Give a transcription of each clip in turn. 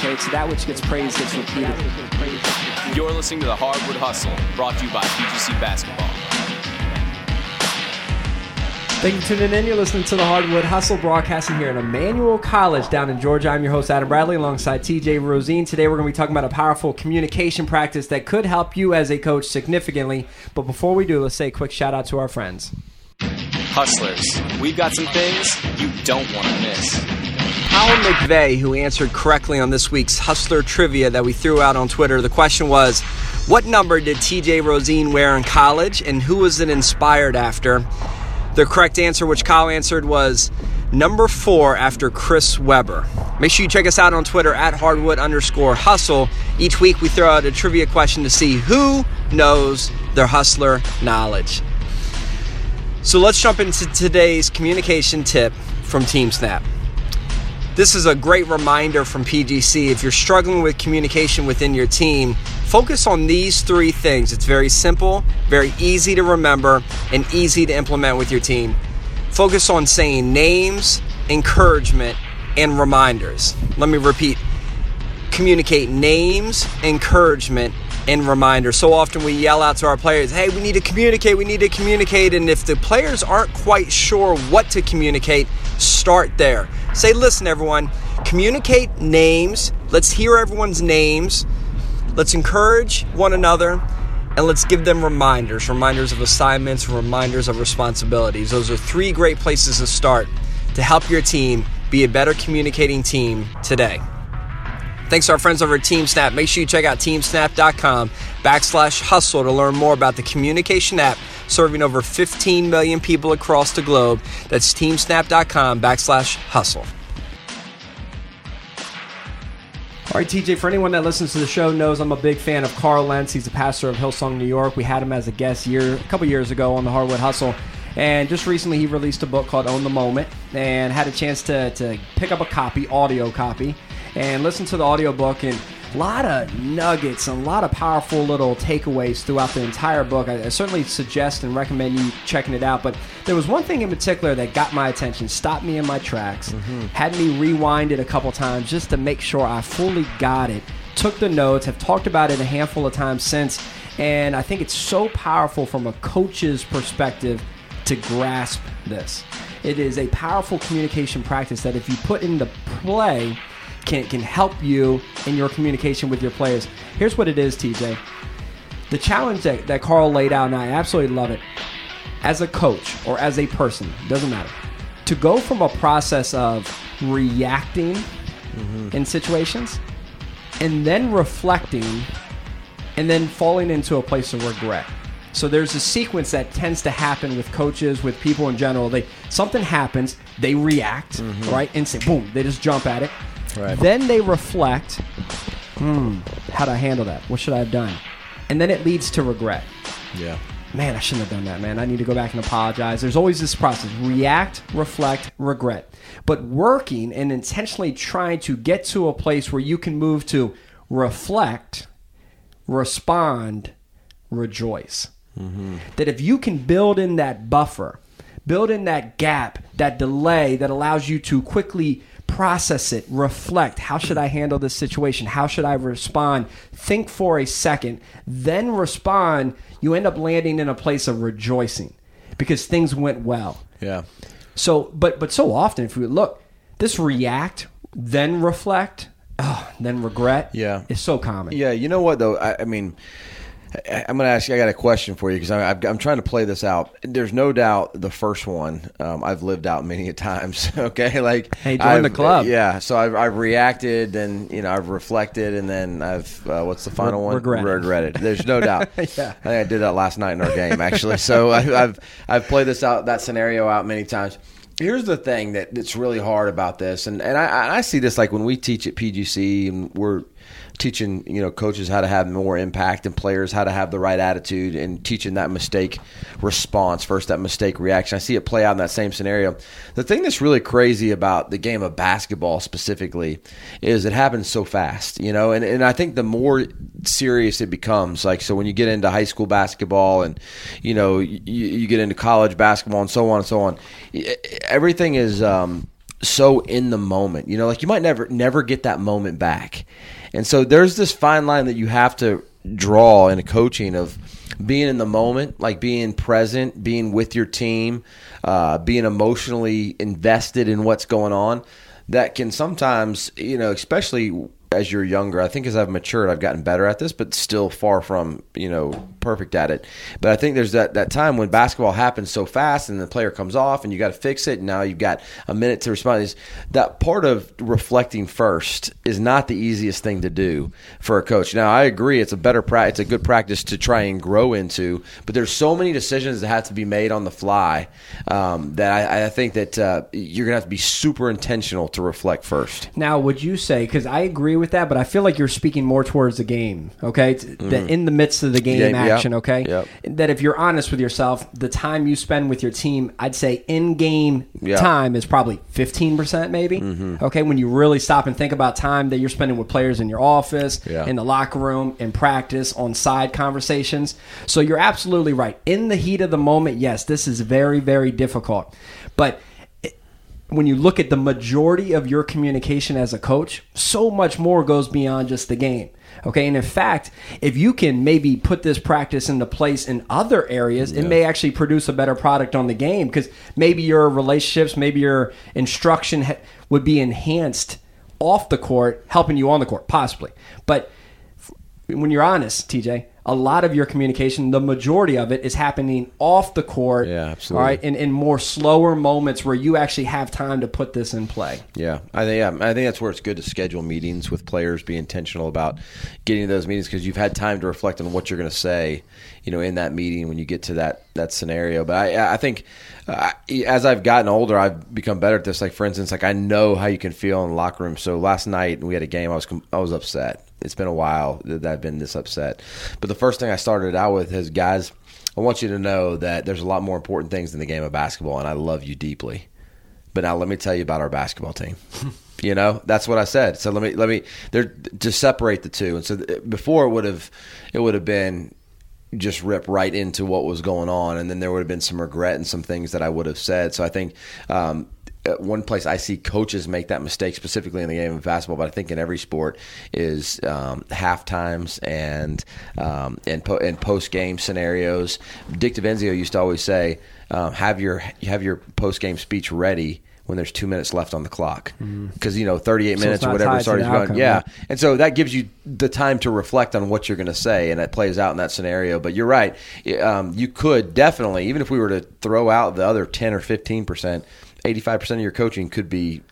Okay, so that which gets praised gets repeated. You're listening to the Hardwood Hustle, brought to you by PGC Basketball. Thank you for tuning in. You're listening to the Hardwood Hustle broadcasting here at Emmanuel College down in Georgia. I'm your host, Adam Bradley, alongside TJ Rosene. Today we're going to be talking about a powerful communication practice that could help you as a coach significantly. But before we do, let's say a quick shout out to our friends. Hustlers, we've got some things you don't want to miss. Howell McVeigh, who answered correctly on this week's Hustler trivia that we threw out on Twitter. The question was, what number did TJ Rosene wear in college and who was it inspired after? The correct answer, which Kyle answered, was number four after Chris Webber. Make sure you check us out on Twitter at hardwood underscore hustle. Each week we throw out a trivia question to see who knows their hustler knowledge. So let's jump into today's communication tip from TeamSnap. This is a great reminder from PGC. If you're struggling with communication within your team, focus on these three things. It's very simple, very easy to remember, and easy to implement with your team. Focus on saying names, encouragement, and reminders. Let me repeat communicate names, encouragement, and reminders. So often we yell out to our players, hey, we need to communicate, we need to communicate. And if the players aren't quite sure what to communicate, start there. Say, listen, everyone, communicate names. Let's hear everyone's names. Let's encourage one another and let's give them reminders reminders of assignments, reminders of responsibilities. Those are three great places to start to help your team be a better communicating team today. Thanks to our friends over at TeamSnap. Make sure you check out teamsnap.com backslash hustle to learn more about the communication app serving over 15 million people across the globe. That's teamsnap.com backslash hustle. All right, TJ, for anyone that listens to the show knows I'm a big fan of Carl Lentz. He's the pastor of Hillsong, New York. We had him as a guest year a couple years ago on the Hardwood Hustle. And just recently, he released a book called Own the Moment and had a chance to, to pick up a copy, audio copy, and listen to the audiobook. And a lot of nuggets and a lot of powerful little takeaways throughout the entire book. I, I certainly suggest and recommend you checking it out. But there was one thing in particular that got my attention, stopped me in my tracks, mm-hmm. had me rewind it a couple times just to make sure I fully got it. Took the notes, have talked about it a handful of times since, and I think it's so powerful from a coach's perspective to grasp this. It is a powerful communication practice that if you put into play, can, can help you in your communication with your players. Here's what it is, TJ. The challenge that, that Carl laid out, and I absolutely love it, as a coach or as a person, doesn't matter, to go from a process of reacting mm-hmm. in situations and then reflecting and then falling into a place of regret. So there's a sequence that tends to happen with coaches, with people in general. They something happens, they react, mm-hmm. right, and say boom, they just jump at it. Right. Then they reflect, hmm, how'd I handle that? What should I have done? And then it leads to regret. Yeah. Man, I shouldn't have done that, man. I need to go back and apologize. There's always this process react, reflect, regret. But working and intentionally trying to get to a place where you can move to reflect, respond, rejoice. That if you can build in that buffer, build in that gap, that delay that allows you to quickly process it, reflect. How should I handle this situation? How should I respond? Think for a second, then respond. You end up landing in a place of rejoicing because things went well. Yeah. So, but but so often, if we look, this react, then reflect, oh, then regret, Yeah. is so common. Yeah, you know what though? I, I mean, I'm going to ask you. I got a question for you because I'm, I'm trying to play this out. There's no doubt the first one um, I've lived out many a times. Okay, like Hey, join I've- the club. Yeah, so I've, I've reacted and you know I've reflected and then I've uh, what's the final one? regretted. Regretted. There's no doubt. Yeah. I think I did that last night in our game actually. So I, I've I've played this out that scenario out many times. Here's the thing that, that's really hard about this, and, and I, I see this like when we teach at PGC and we're teaching you know coaches how to have more impact and players how to have the right attitude and teaching that mistake response first that mistake reaction. I see it play out in that same scenario. The thing that's really crazy about the game of basketball specifically is it happens so fast, you know, and, and I think the more serious it becomes, like so when you get into high school basketball and you know you, you get into college basketball and so on and so on, everything is um, so in the moment. You know, like you might never never get that moment back. And so there's this fine line that you have to draw in a coaching of being in the moment, like being present, being with your team, uh, being emotionally invested in what's going on. That can sometimes, you know, especially as you're younger. I think as I've matured, I've gotten better at this, but still far from you know perfect at it. But I think there's that that time when basketball happens so fast, and the player comes off, and you got to fix it. And now you've got a minute to respond. Is that part of reflecting first is not the easiest thing to do for a coach. Now I agree, it's a better practice, it's a good practice to try and grow into. But there's so many decisions that have to be made on the fly um, that I, I, think that uh, you're gonna have to be super intentional to reflect first. Now, would you say? Because I agree with that, but I feel like you're speaking more towards the game. Okay, mm. in the midst of the game yeah, action. Yep, okay, yep. that if you're honest with yourself, the time you spend with your team, I'd say in game yep. time is probably 15 percent, maybe. Mm-hmm. Okay, when you really stop and think about time that you're spending with players in your office, yeah. in the locker room, in practice, on side conversations. So you're absolutely right. In the heat of the moment, yes, this is very, very difficult, but when you look at the majority of your communication as a coach, so much more goes beyond just the game. Okay, and in fact, if you can maybe put this practice into place in other areas, yeah. it may actually produce a better product on the game because maybe your relationships, maybe your instruction ha- would be enhanced off the court, helping you on the court, possibly. But when you're honest, TJ, a lot of your communication, the majority of it is happening off the court. Yeah, absolutely. All right, in, in more slower moments where you actually have time to put this in play. Yeah, I think yeah, I think that's where it's good to schedule meetings with players, be intentional about getting to those meetings because you've had time to reflect on what you're going to say, you know, in that meeting when you get to that that scenario. But I I think uh, as I've gotten older, I've become better at this. Like for instance, like I know how you can feel in the locker room. So last night we had a game. I was I was upset it's been a while that I've been this upset. But the first thing I started out with is, guys, I want you to know that there's a lot more important things in the game of basketball, and I love you deeply. But now let me tell you about our basketball team. you know, that's what I said. So let me let me there to separate the two. And so before it would have it would have been just rip right into what was going on, and then there would have been some regret and some things that I would have said. So I think um, one place I see coaches make that mistake, specifically in the game of basketball, but I think in every sport, is um, half times and um, and, po- and post game scenarios. Dick Devenzio used to always say, um, "Have your have your post game speech ready." When there's two minutes left on the clock, because mm-hmm. you know 38 so minutes or whatever started going, yeah. Right? And so that gives you the time to reflect on what you're going to say, and it plays out in that scenario. But you're right, um, you could definitely, even if we were to throw out the other 10 or 15 percent, 85% of your coaching could be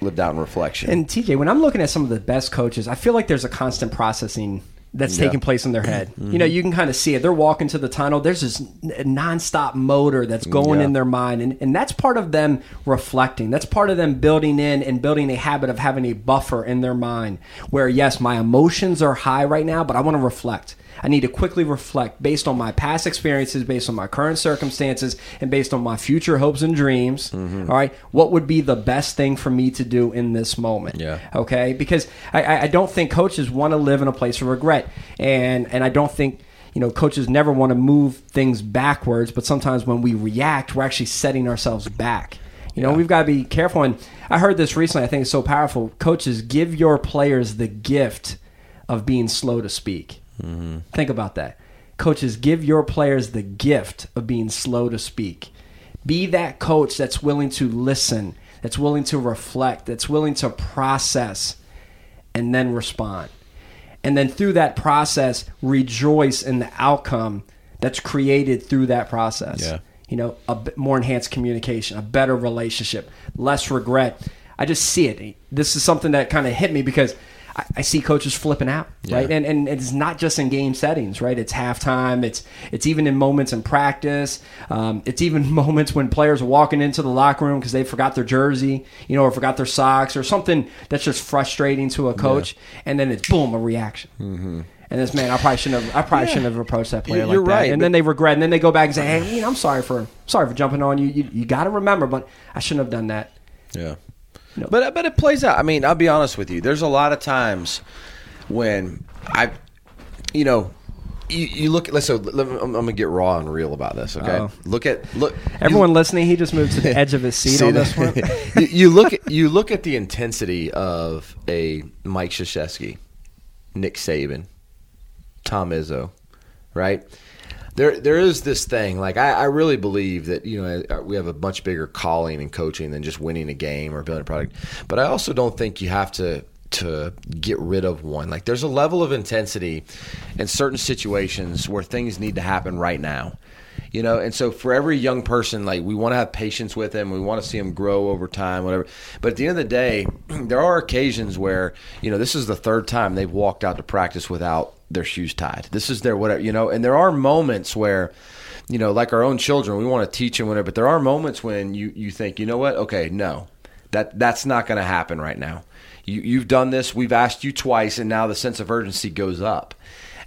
lived out in reflection. And TJ, when I'm looking at some of the best coaches, I feel like there's a constant processing that's yeah. taking place in their head. Mm-hmm. You know, you can kind of see it. They're walking to the tunnel. There's this nonstop motor that's going yeah. in their mind, and and that's part of them reflecting. That's part of them building in and building a habit of having a buffer in their mind, where yes, my emotions are high right now, but I want to reflect. I need to quickly reflect based on my past experiences, based on my current circumstances, and based on my future hopes and dreams. Mm-hmm. All right, what would be the best thing for me to do in this moment? Yeah. Okay, because I, I don't think coaches want to live in a place of regret, and and I don't think you know, coaches never want to move things backwards, but sometimes when we react, we're actually setting ourselves back. You know, yeah. we've got to be careful. And I heard this recently. I think it's so powerful. Coaches give your players the gift of being slow to speak. Mm-hmm. Think about that. Coaches, give your players the gift of being slow to speak. Be that coach that's willing to listen, that's willing to reflect, that's willing to process, and then respond. And then through that process, rejoice in the outcome that's created through that process. Yeah. You know, a bit more enhanced communication, a better relationship, less regret. I just see it. This is something that kind of hit me because I, I see coaches flipping out, right? And and it's not just in game settings, right? It's halftime. It's it's even in moments in practice. Um, it's even moments when players are walking into the locker room because they forgot their jersey, you know, or forgot their socks, or something that's just frustrating to a coach, and then it's boom, a reaction. Mm-hmm. And this man, I probably shouldn't have. I probably shouldn't have approached that player You're- like that. right, And then they regret, and then they go back and say, "Hey, you know, I'm sorry for sorry for jumping on you. You, you got to remember, but I shouldn't have done that." Yeah. No. But but it plays out. I mean, I'll be honest with you. There's a lot of times when I, you know, you, you look. Let's so let I'm, I'm gonna get raw and real about this. Okay. Uh-oh. Look at look. Everyone listening, he just moved to the edge of his seat on this one. you, you look at you look at the intensity of a Mike Krzyzewski, Nick Saban, Tom Izzo, right? There, there is this thing. Like I, I really believe that you know uh, we have a much bigger calling in coaching than just winning a game or building a product. But I also don't think you have to to get rid of one. Like there's a level of intensity in certain situations where things need to happen right now. You know, and so for every young person, like we want to have patience with them, we want to see them grow over time, whatever. But at the end of the day, there are occasions where you know this is the third time they've walked out to practice without their shoes tied. This is their whatever, you know, and there are moments where you know, like our own children, we want to teach them whatever. But there are moments when you you think, you know what? Okay, no, that that's not going to happen right now. You you've done this. We've asked you twice, and now the sense of urgency goes up.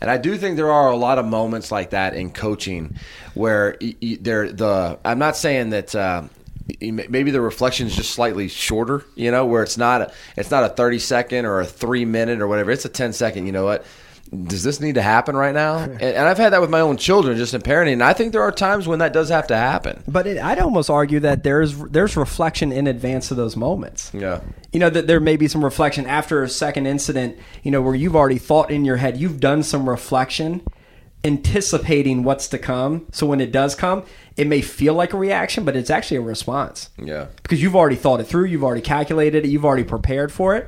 And I do think there are a lot of moments like that in coaching where there the I'm not saying that. Uh, maybe the reflection is just slightly shorter, you know, where it's not a, it's not a 30 second or a three minute or whatever. It's a 10 second. You know what? Does this need to happen right now? And, and I've had that with my own children, just in parenting. And I think there are times when that does have to happen. But it, I'd almost argue that there's there's reflection in advance of those moments. Yeah. You know that there may be some reflection after a second incident. You know where you've already thought in your head, you've done some reflection, anticipating what's to come. So when it does come, it may feel like a reaction, but it's actually a response Yeah. because you've already thought it through, you've already calculated it, you've already prepared for it,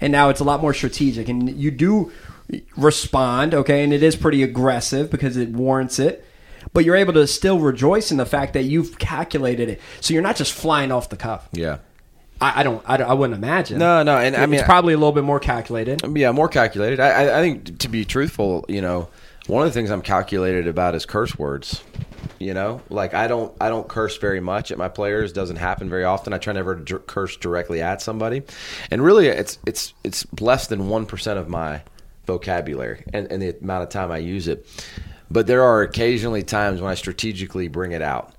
and now it's a lot more strategic. And you do respond, okay, and it is pretty aggressive because it warrants it. But you're able to still rejoice in the fact that you've calculated it, so you're not just flying off the cuff. Yeah. I, I don't, I, I wouldn't imagine. No, no, and I mean, it's probably a little bit more calculated. Yeah, more calculated. I, I, I think to be truthful, you know, one of the things I'm calculated about is curse words. You know, like I don't I don't curse very much at my players. Doesn't happen very often. I try never to curse directly at somebody, and really, it's it's it's less than one percent of my vocabulary and, and the amount of time I use it. But there are occasionally times when I strategically bring it out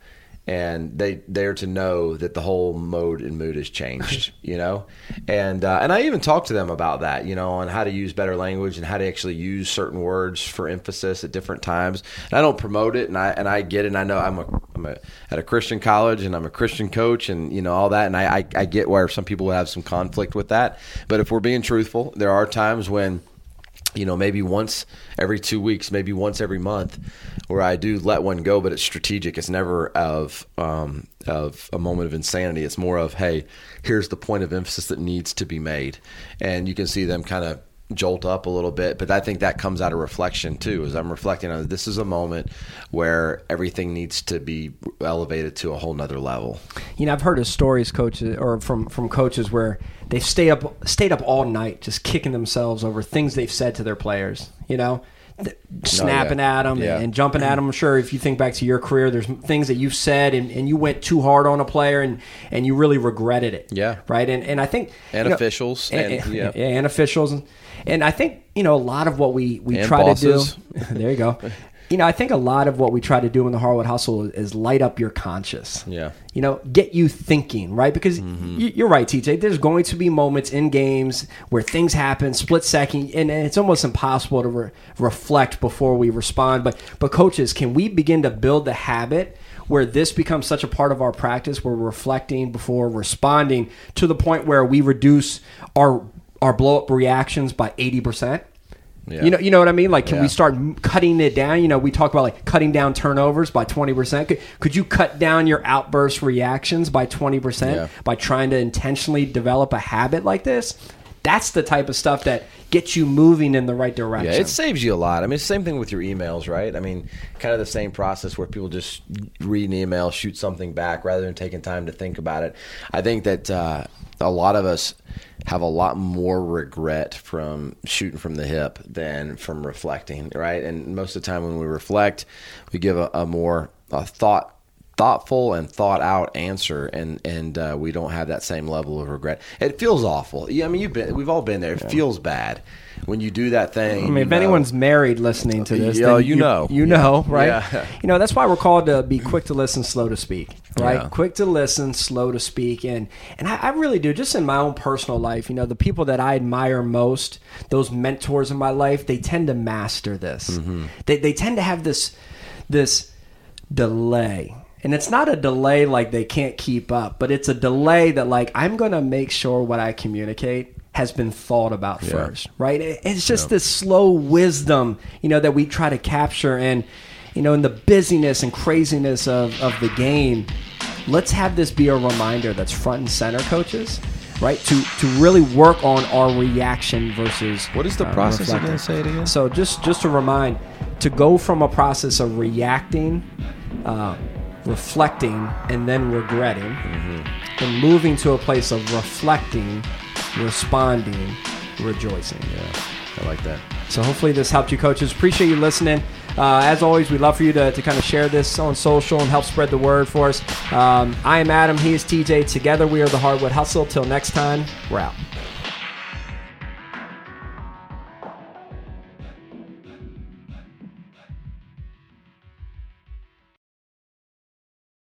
and they they're to know that the whole mode and mood has changed, you know, and uh, and I even talk to them about that, you know, on how to use better language and how to actually use certain words for emphasis at different times. And I don't promote it, and I and I get it. And I know I'm a I'm a, at a Christian college, and I'm a Christian coach, and you know all that, and I I, I get where some people have some conflict with that. But if we're being truthful, there are times when you know, maybe once every two weeks, maybe once every month, where I do let one go, but it's strategic. It's never of um, of a moment of insanity. It's more of, hey, here's the point of emphasis that needs to be made, and you can see them kind of jolt up a little bit. But I think that comes out of reflection too, as I'm reflecting on this is a moment where everything needs to be elevated to a whole nother level. You know, I've heard of stories, coaches, or from from coaches where they stay up, stayed up all night, just kicking themselves over things they've said to their players. You know, Th- oh, snapping yeah. at them Yeah. and, jumping at them. I'm sure if you think back to your career, there's things that you've said and, and you went too hard on a player and and you really regretted it. Yeah. right. And and I think And know, officials, and, and- yeah. and officials, and, and I think you know a lot of what we we And try bosses. to do. there you go. You know, I think a lot of what we try to do in the Hardwood Hustle is light up your conscious Yeah. you know, get you thinking, right? Because y- mm-hmm. you're right, TJ. There's going to be moments in games where things happen, split second, and it's almost impossible to re- reflect before we respond. But but coaches, can we begin to build the habit where this becomes such a part of our practice? Where we're reflecting before responding to the point where we reduce our our blow up reactions by eighty percent. Yeah. You know, you know what I mean. Like, can Yeah. we start cutting it down? You know, we talk about like cutting down turnovers by twenty percent. Could, could you cut down your outburst reactions by twenty Yeah. percent by trying to intentionally develop a habit like this? That's the type of stuff that gets you moving in the right direction. Yeah, it saves you a lot. I mean, the same thing with your emails, right? I mean, kind of the same process where people just read an email, shoot something back rather than taking time to think about it. I think that uh, a lot of us have a lot more regret from shooting from the hip than from reflecting, right? And most of the time when we reflect, we give a, a more a thought thoughtful and thought out answer and and uh, we don't have that same level of regret it feels awful yeah i mean you've been we've all been there it feels bad when you do that thing I mean, if know. anyone's married listening to this, Yeah, then you know. you know, right? Yeah. You know that's why we're called to be quick to listen, slow to speak, right? Yeah. Quick to listen, slow to speak, and and I, I really do. Just in my own personal life, you know, the people that I admire most, those mentors in my life, they tend to master this. Mm-hmm. They they tend to have this this delay. And it's not a delay like they can't keep up, but it's a delay that like I'm going to make sure what I communicate has been thought about first, right? It's just this slow wisdom, you know, that we try to capture and you know, in the busyness and craziness of, of the game, let's have this be a reminder that's front and center, coaches, right? To to really work on our reaction versus What is the uh, process reflecting. again? Say it again. So just just to remind, to go from a process of reacting, uh, reflecting, and then regretting, Mm-hmm. and moving to a place of reflecting, responding, rejoicing. yeah i like that So hopefully this helped you, coaches. Appreciate you listening. Uh, as always, we'd love for you to, to kind of share this on social and help spread the word for us. Um, I am Adam. He is TJ. Together we are the Hardwood Hustle. Till next time, we're out.